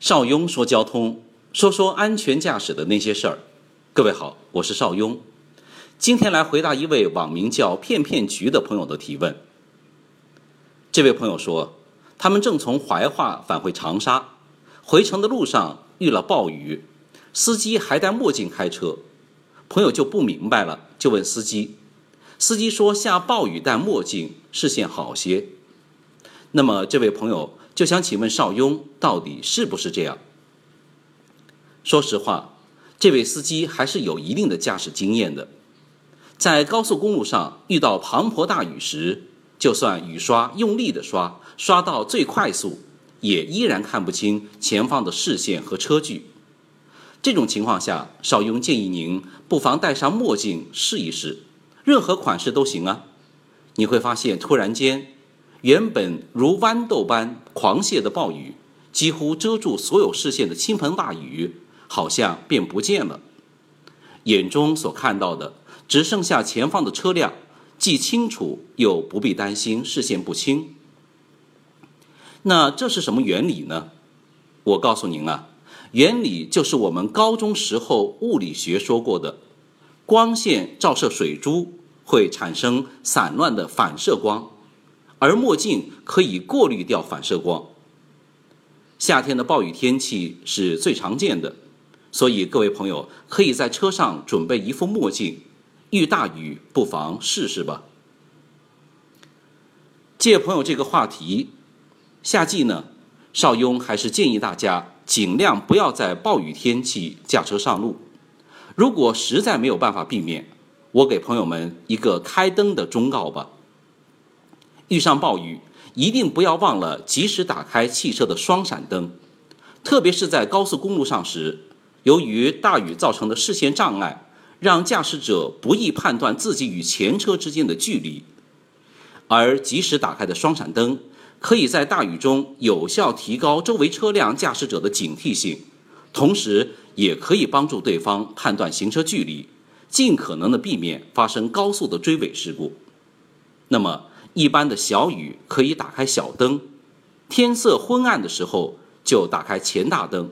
邵雍说交通，说说安全驾驶的那些事儿。各位好，我是邵雍，今天来回答一位网名叫“片片橘”的朋友的提问。这位朋友说，他们正从怀化返回长沙，回程的路上遇了暴雨，司机还戴墨镜开车。朋友就不明白了，就问司机，司机说下暴雨戴墨镜，视线好些。那么这位朋友。就想请问邵雍，到底是不是这样？说实话，这位司机还是有一定的驾驶经验的。在高速公路上遇到滂沱大雨时，就算雨刷用力的刷，刷到最快速，也依然看不清前方的视线和车距。这种情况下，邵雍建议您不妨戴上墨镜试一试，任何款式都行啊。你会发现，突然间。原本如豌豆般狂泻的暴雨，几乎遮住所有视线的倾盆大雨，好像便不见了。眼中所看到的，只剩下前方的车辆，既清楚又不必担心视线不清。那这是什么原理呢？我告诉您啊，原理就是我们高中时候物理学说过的：光线照射水珠会产生散乱的反射光。而墨镜可以过滤掉反射光。夏天的暴雨天气是最常见的，所以各位朋友可以在车上准备一副墨镜，遇大雨不妨试试吧。借朋友这个话题，夏季呢，邵雍还是建议大家尽量不要在暴雨天气驾车上路。如果实在没有办法避免，我给朋友们一个开灯的忠告吧。遇上暴雨，一定不要忘了及时打开汽车的双闪灯，特别是在高速公路上时，由于大雨造成的视线障碍，让驾驶者不易判断自己与前车之间的距离。而及时打开的双闪灯，可以在大雨中有效提高周围车辆驾驶者的警惕性，同时也可以帮助对方判断行车距离，尽可能的避免发生高速的追尾事故。那么。一般的小雨可以打开小灯，天色昏暗的时候就打开前大灯。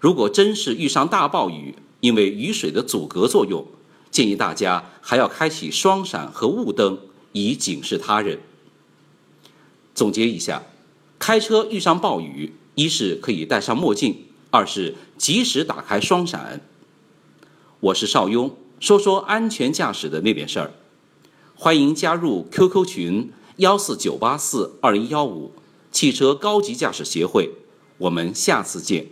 如果真是遇上大暴雨，因为雨水的阻隔作用，建议大家还要开启双闪和雾灯，以警示他人。总结一下，开车遇上暴雨，一是可以戴上墨镜，二是及时打开双闪。我是邵雍，说说安全驾驶的那点事儿。欢迎加入 QQ 群幺四九八四二一幺五汽车高级驾驶协会，我们下次见。